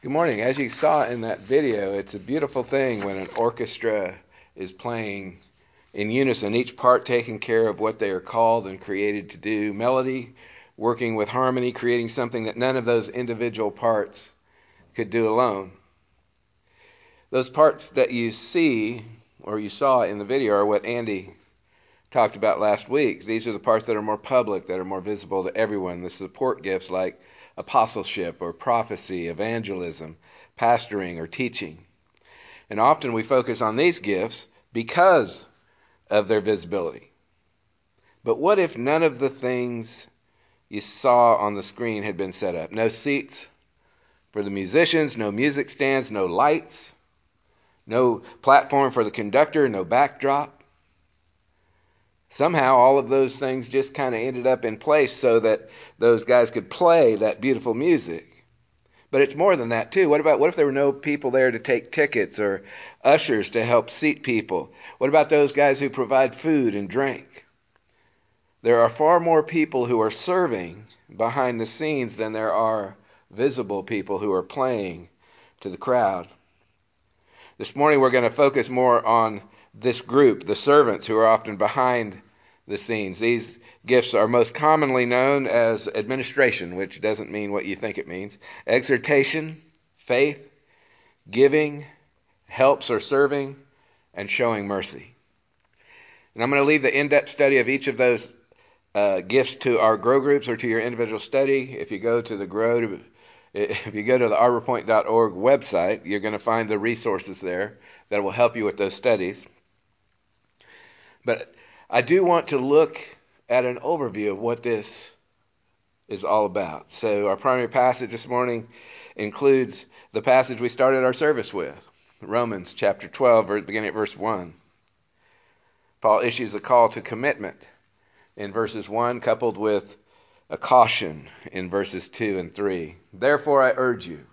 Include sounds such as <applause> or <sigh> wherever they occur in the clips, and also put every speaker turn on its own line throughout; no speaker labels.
Good morning. As you saw in that video, it's a beautiful thing when an orchestra is playing in unison, each part taking care of what they are called and created to do. Melody working with harmony, creating something that none of those individual parts could do alone. Those parts that you see or you saw in the video are what Andy talked about last week. These are the parts that are more public, that are more visible to everyone. The support gifts like apostleship or prophecy, evangelism, pastoring, or teaching. And often we focus on these gifts because of their visibility. But what if none of the things you saw on the screen had been set up? No seats for the musicians, no music stands, no lights, no platform for the conductor, no backdrop. Somehow all of those things just kind of ended up in place so that those guys could play that beautiful music. But it's more than that too. What about what if there were no people there to take tickets or ushers to help seat people? What about those guys who provide food and drink? There are far more people who are serving behind the scenes than there are visible people who are playing to the crowd. This morning we're going to focus more on this group, the servants who are often behind the scenes. These gifts are most commonly known as administration, which doesn't mean what you think it means, exhortation, faith, giving, helps or serving, and showing mercy. And I'm going to leave the in depth study of each of those uh, gifts to our grow groups or to your individual study. If you go to the grow, <laughs> if you go to the arborpoint.org website, you're going to find the resources there that will help you with those studies. But I do want to look at an overview of what this is all about. So, our primary passage this morning includes the passage we started our service with Romans chapter 12, beginning at verse 1. Paul issues a call to commitment in verses 1, coupled with a caution in verses 2 and 3. Therefore, I urge you,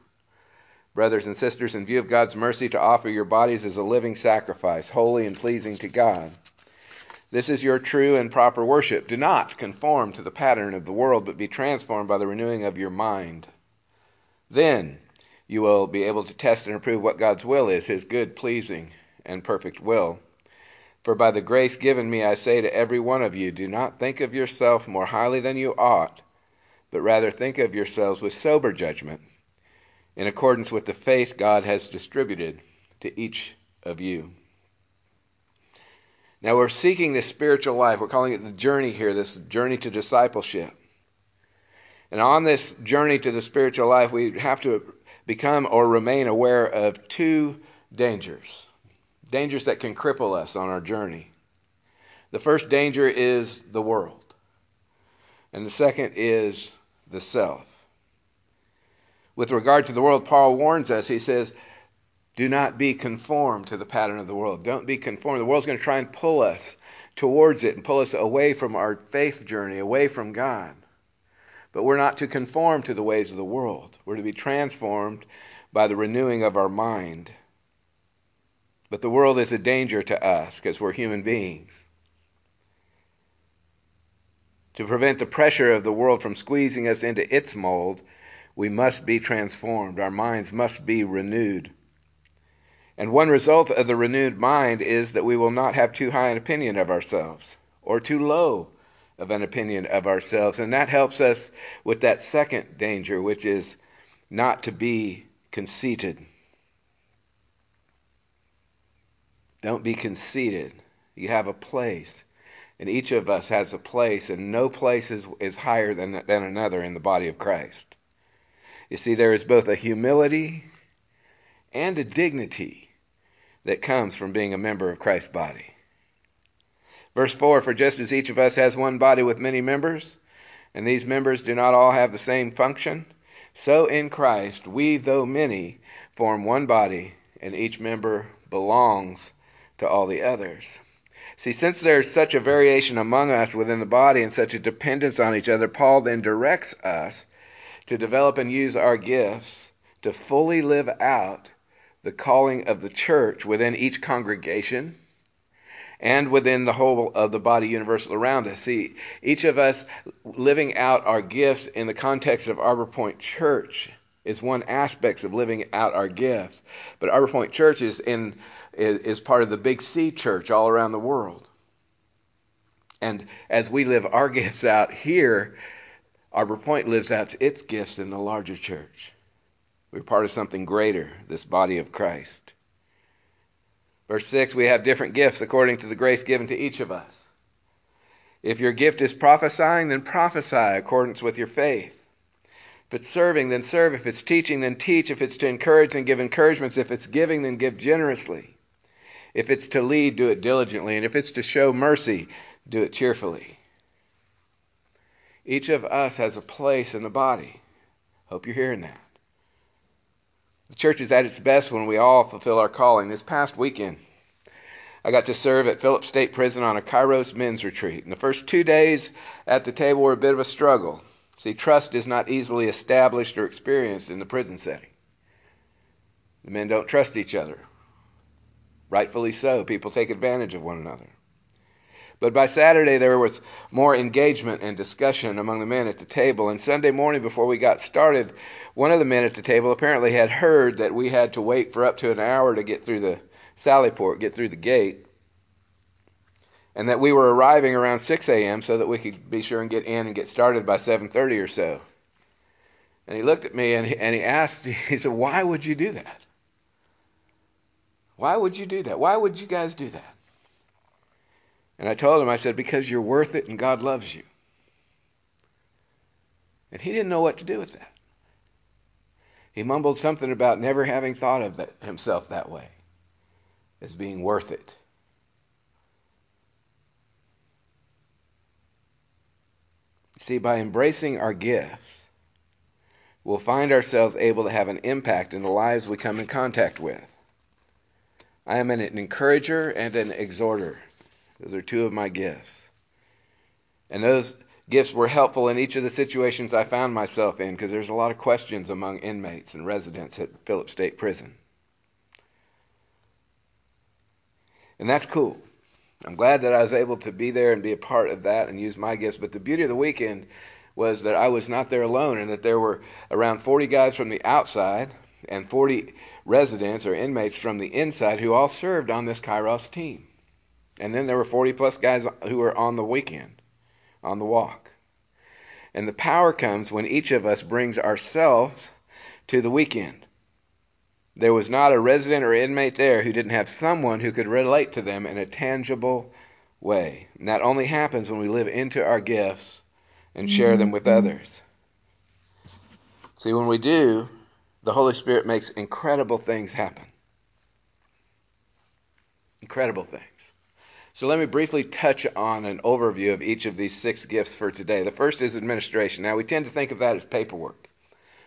brothers and sisters, in view of God's mercy, to offer your bodies as a living sacrifice, holy and pleasing to God. This is your true and proper worship. Do not conform to the pattern of the world, but be transformed by the renewing of your mind. Then you will be able to test and approve what God's will is, his good, pleasing, and perfect will. For by the grace given me, I say to every one of you, do not think of yourself more highly than you ought, but rather think of yourselves with sober judgment, in accordance with the faith God has distributed to each of you. Now we're seeking this spiritual life. We're calling it the journey here, this journey to discipleship. And on this journey to the spiritual life, we have to become or remain aware of two dangers. Dangers that can cripple us on our journey. The first danger is the world. And the second is the self. With regard to the world, Paul warns us. He says, do not be conformed to the pattern of the world. Don't be conformed. The world's going to try and pull us towards it and pull us away from our faith journey, away from God. But we're not to conform to the ways of the world. We're to be transformed by the renewing of our mind. But the world is a danger to us because we're human beings. To prevent the pressure of the world from squeezing us into its mold, we must be transformed. Our minds must be renewed. And one result of the renewed mind is that we will not have too high an opinion of ourselves or too low of an opinion of ourselves. And that helps us with that second danger, which is not to be conceited. Don't be conceited. You have a place. And each of us has a place, and no place is, is higher than, than another in the body of Christ. You see, there is both a humility and a dignity that comes from being a member of Christ's body. Verse 4 For just as each of us has one body with many members, and these members do not all have the same function, so in Christ we, though many, form one body, and each member belongs to all the others. See, since there is such a variation among us within the body and such a dependence on each other, Paul then directs us to develop and use our gifts to fully live out the calling of the church within each congregation and within the whole of the body universal around us. See, each of us living out our gifts in the context of Arbor Point Church is one aspect of living out our gifts. But Arbor Point Church is in is, part of the Big C Church all around the world. And as we live our <laughs> gifts out here, Arbor Point lives out its gifts in the larger church. We're part of something greater, this body of Christ. Verse 6 We have different gifts according to the grace given to each of us. If your gift is prophesying, then prophesy accordance with your faith. If it's serving, then serve. If it's teaching, then teach. If it's to encourage, then give encouragements. If it's giving, then give generously. If it's to lead, do it diligently. And if it's to show mercy, do it cheerfully. Each of us has a place in the body. Hope you're hearing that. The church is at its best when we all fulfill our calling. This past weekend, I got to serve at Phillips State Prison on a Kairos men's retreat. And the first two days at the table were a bit of a struggle. See, trust is not easily established or experienced in the prison setting. The men don't trust each other. Rightfully so. People take advantage of one another. But by Saturday, there was more engagement and discussion among the men at the table. And Sunday morning, before we got started, one of the men at the table apparently had heard that we had to wait for up to an hour to get through the Sally Port, get through the gate, and that we were arriving around 6 a.m. so that we could be sure and get in and get started by 7:30 or so. And he looked at me and he, and he asked, <laughs> he said, "Why would you do that? Why would you do that? Why would you guys do that?" And I told him, I said, "Because you're worth it and God loves you." And he didn't know what to do with that. He mumbled something about never having thought of that, himself that way, as being worth it. See, by embracing our gifts, we'll find ourselves able to have an impact in the lives we come in contact with. I am an encourager and an exhorter. Those are two of my gifts. And those gifts were helpful in each of the situations I found myself in because there's a lot of questions among inmates and residents at Phillips State Prison. And that's cool. I'm glad that I was able to be there and be a part of that and use my gifts. But the beauty of the weekend was that I was not there alone and that there were around 40 guys from the outside and 40 residents or inmates from the inside who all served on this Kairos team. And then there were 40 plus guys who were on the weekend on the walk. And the power comes when each of us brings ourselves to the weekend. There was not a resident or inmate there who didn't have someone who could relate to them in a tangible way. And that only happens when we live into our gifts and share them with mm-hmm. others. See, when we do, the Holy Spirit makes incredible things happen. Incredible things. So let me briefly touch on an overview of each of these six gifts for today. The first is administration. Now, we tend to think of that as paperwork.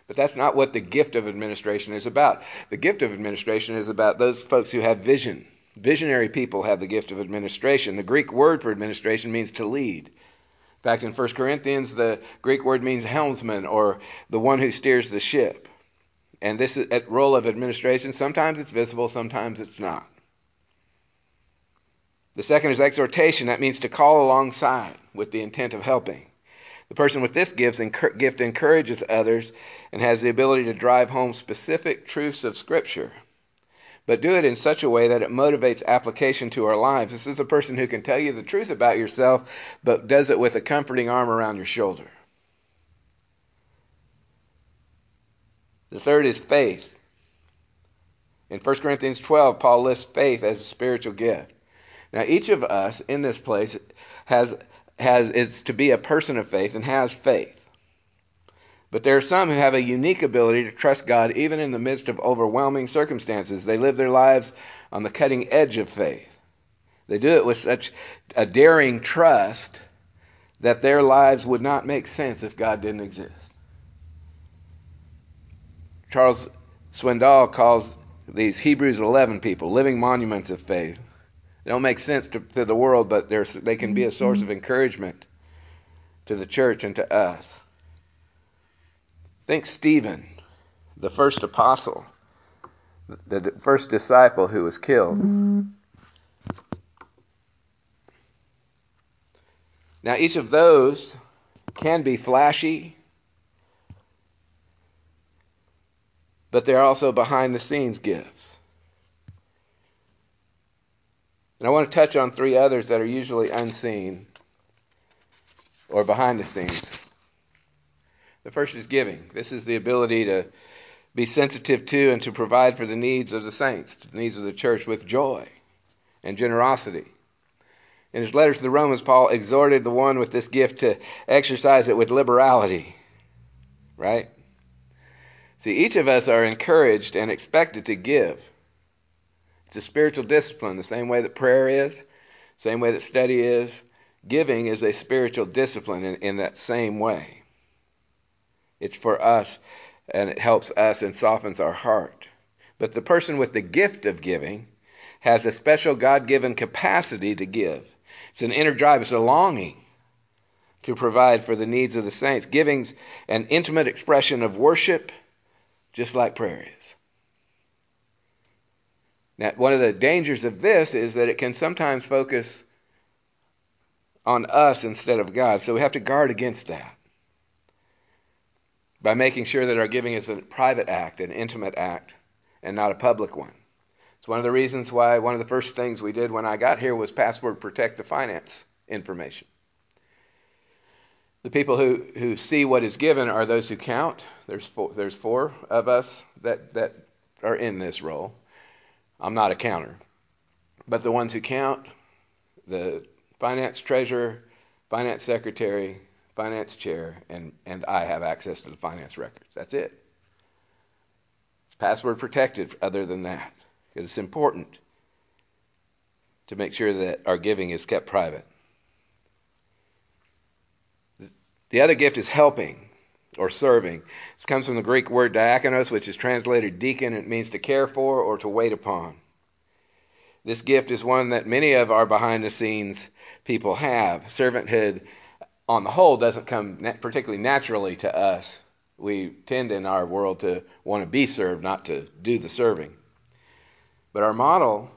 But that's not what the gift of administration is about. The gift of administration is about those folks who have vision. Visionary people have the gift of administration. The Greek word for administration means to lead. Back in 1 Corinthians, the Greek word means helmsman or the one who steers the ship. And this role of administration, sometimes it's visible, sometimes it's not. The second is exhortation. That means to call alongside with the intent of helping. The person with this gift encourages others and has the ability to drive home specific truths of Scripture, but do it in such a way that it motivates application to our lives. This is a person who can tell you the truth about yourself, but does it with a comforting arm around your shoulder. The third is faith. In 1 Corinthians 12, Paul lists faith as a spiritual gift. Now, each of us in this place has, has, is to be a person of faith and has faith. But there are some who have a unique ability to trust God even in the midst of overwhelming circumstances. They live their lives on the cutting edge of faith. They do it with such a daring trust that their lives would not make sense if God didn't exist. Charles Swindoll calls these Hebrews 11 people living monuments of faith. They don't make sense to, to the world, but they can be a source of mm-hmm. encouragement to the church and to us. Think Stephen, the first apostle, the first disciple who was killed. Mm-hmm. Now, each of those can be flashy, but they're also behind the scenes gifts. And I want to touch on three others that are usually unseen or behind the scenes. The first is giving. This is the ability to be sensitive to and to provide for the needs of the saints, the needs of the church with joy and generosity. In his letter to the Romans, Paul exhorted the one with this gift to exercise it with liberality. Right? See, each of us are encouraged and expected to give. It's a spiritual discipline, the same way that prayer is, same way that study is. Giving is a spiritual discipline in, in that same way. It's for us, and it helps us and softens our heart. But the person with the gift of giving has a special God given capacity to give. It's an inner drive, it's a longing to provide for the needs of the saints. Giving's an intimate expression of worship, just like prayer is. Now, one of the dangers of this is that it can sometimes focus on us instead of God. So we have to guard against that by making sure that our giving is a private act, an intimate act, and not a public one. It's one of the reasons why one of the first things we did when I got here was password protect the finance information. The people who, who see what is given are those who count. There's four, there's four of us that, that are in this role. I'm not a counter. But the ones who count, the finance treasurer, finance secretary, finance chair, and, and I have access to the finance records. That's it. It's password protected other than that because it's important to make sure that our giving is kept private. The other gift is helping or serving. This comes from the Greek word diakonos, which is translated deacon. It means to care for or to wait upon. This gift is one that many of our behind the scenes people have. Servanthood, on the whole, doesn't come particularly naturally to us. We tend in our world to want to be served, not to do the serving. But our model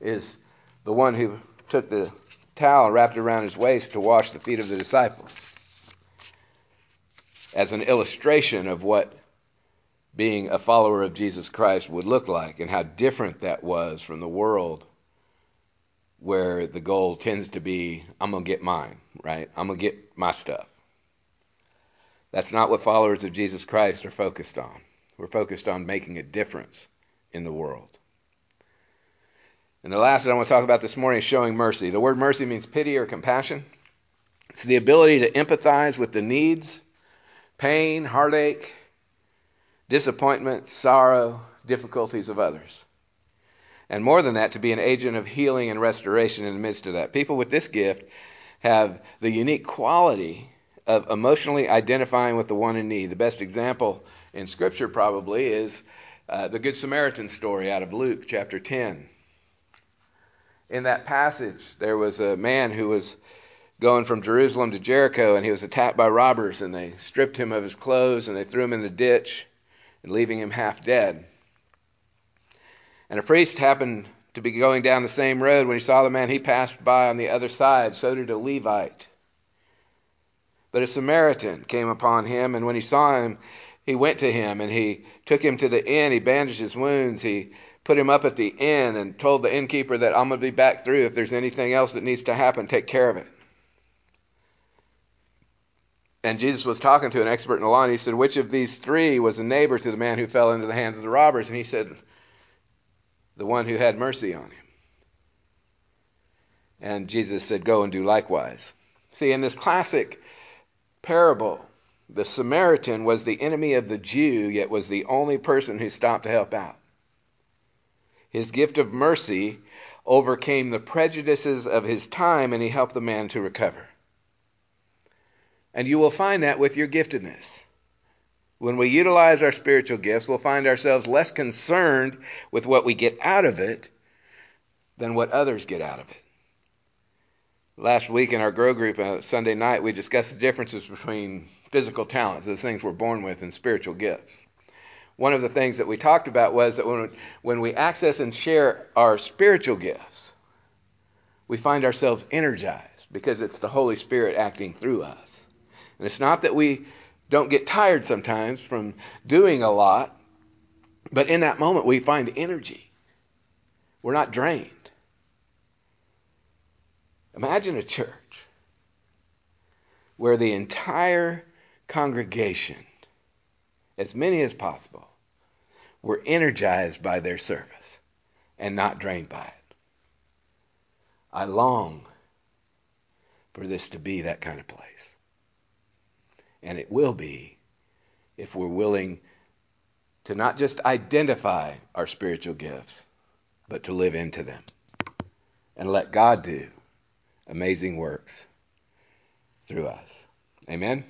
is the one who took the towel wrapped it around his waist to wash the feet of the disciples as an illustration of what being a follower of Jesus Christ would look like and how different that was from the world where the goal tends to be I'm going to get mine, right? I'm going to get my stuff. That's not what followers of Jesus Christ are focused on. We're focused on making a difference in the world. And the last that I want to talk about this morning is showing mercy. The word mercy means pity or compassion. It's the ability to empathize with the needs pain, heartache, disappointment, sorrow, difficulties of others. And more than that, to be an agent of healing and restoration in the midst of that. People with this gift have the unique quality of emotionally identifying with the one in need. The best example in Scripture probably is uh, the Good Samaritan story out of Luke chapter 10. In that passage, there was a man who was going from Jerusalem to Jericho, and he was attacked by robbers, and they stripped him of his clothes and they threw him in the ditch, and leaving him half dead. And a priest happened to be going down the same road. When he saw the man, he passed by on the other side. So did a Levite. But a Samaritan came upon him, and when he saw him, he went to him and he took him to the inn. He bandaged his wounds. He put him up at the inn and told the innkeeper that I'm going to be back through. If there's anything else that needs to happen, take care of it. And Jesus was talking to an expert in the law, and he said, Which of these three was a neighbor to the man who fell into the hands of the robbers? And he said, The one who had mercy on him. And Jesus said, Go and do likewise. See, in this classic parable, the Samaritan was the enemy of the Jew, yet was the only person who stopped to help out. His gift of mercy overcame the prejudices of his time, and he helped the man to recover. And you will find that with your giftedness. When we utilize our spiritual gifts, we'll find ourselves less concerned with what we get out of it than what others get out of it. Last week in our Grow Group, uh, Sunday night, we discussed the differences between physical talents, those things we're born with, and spiritual gifts. One of the things that we talked about was that when, when we access and share our spiritual gifts, we find ourselves energized because it's the Holy Spirit acting through us. And it's not that we don't get tired sometimes from doing a lot But in that moment, we find energy. We're not drained. Imagine a church where the entire congregation, as many as possible, were energized by their service and not drained by it. I long for this to be that kind of place. And it will be if we're willing to not just identify our spiritual gifts, but to live into them and let God do amazing works through us. Amen.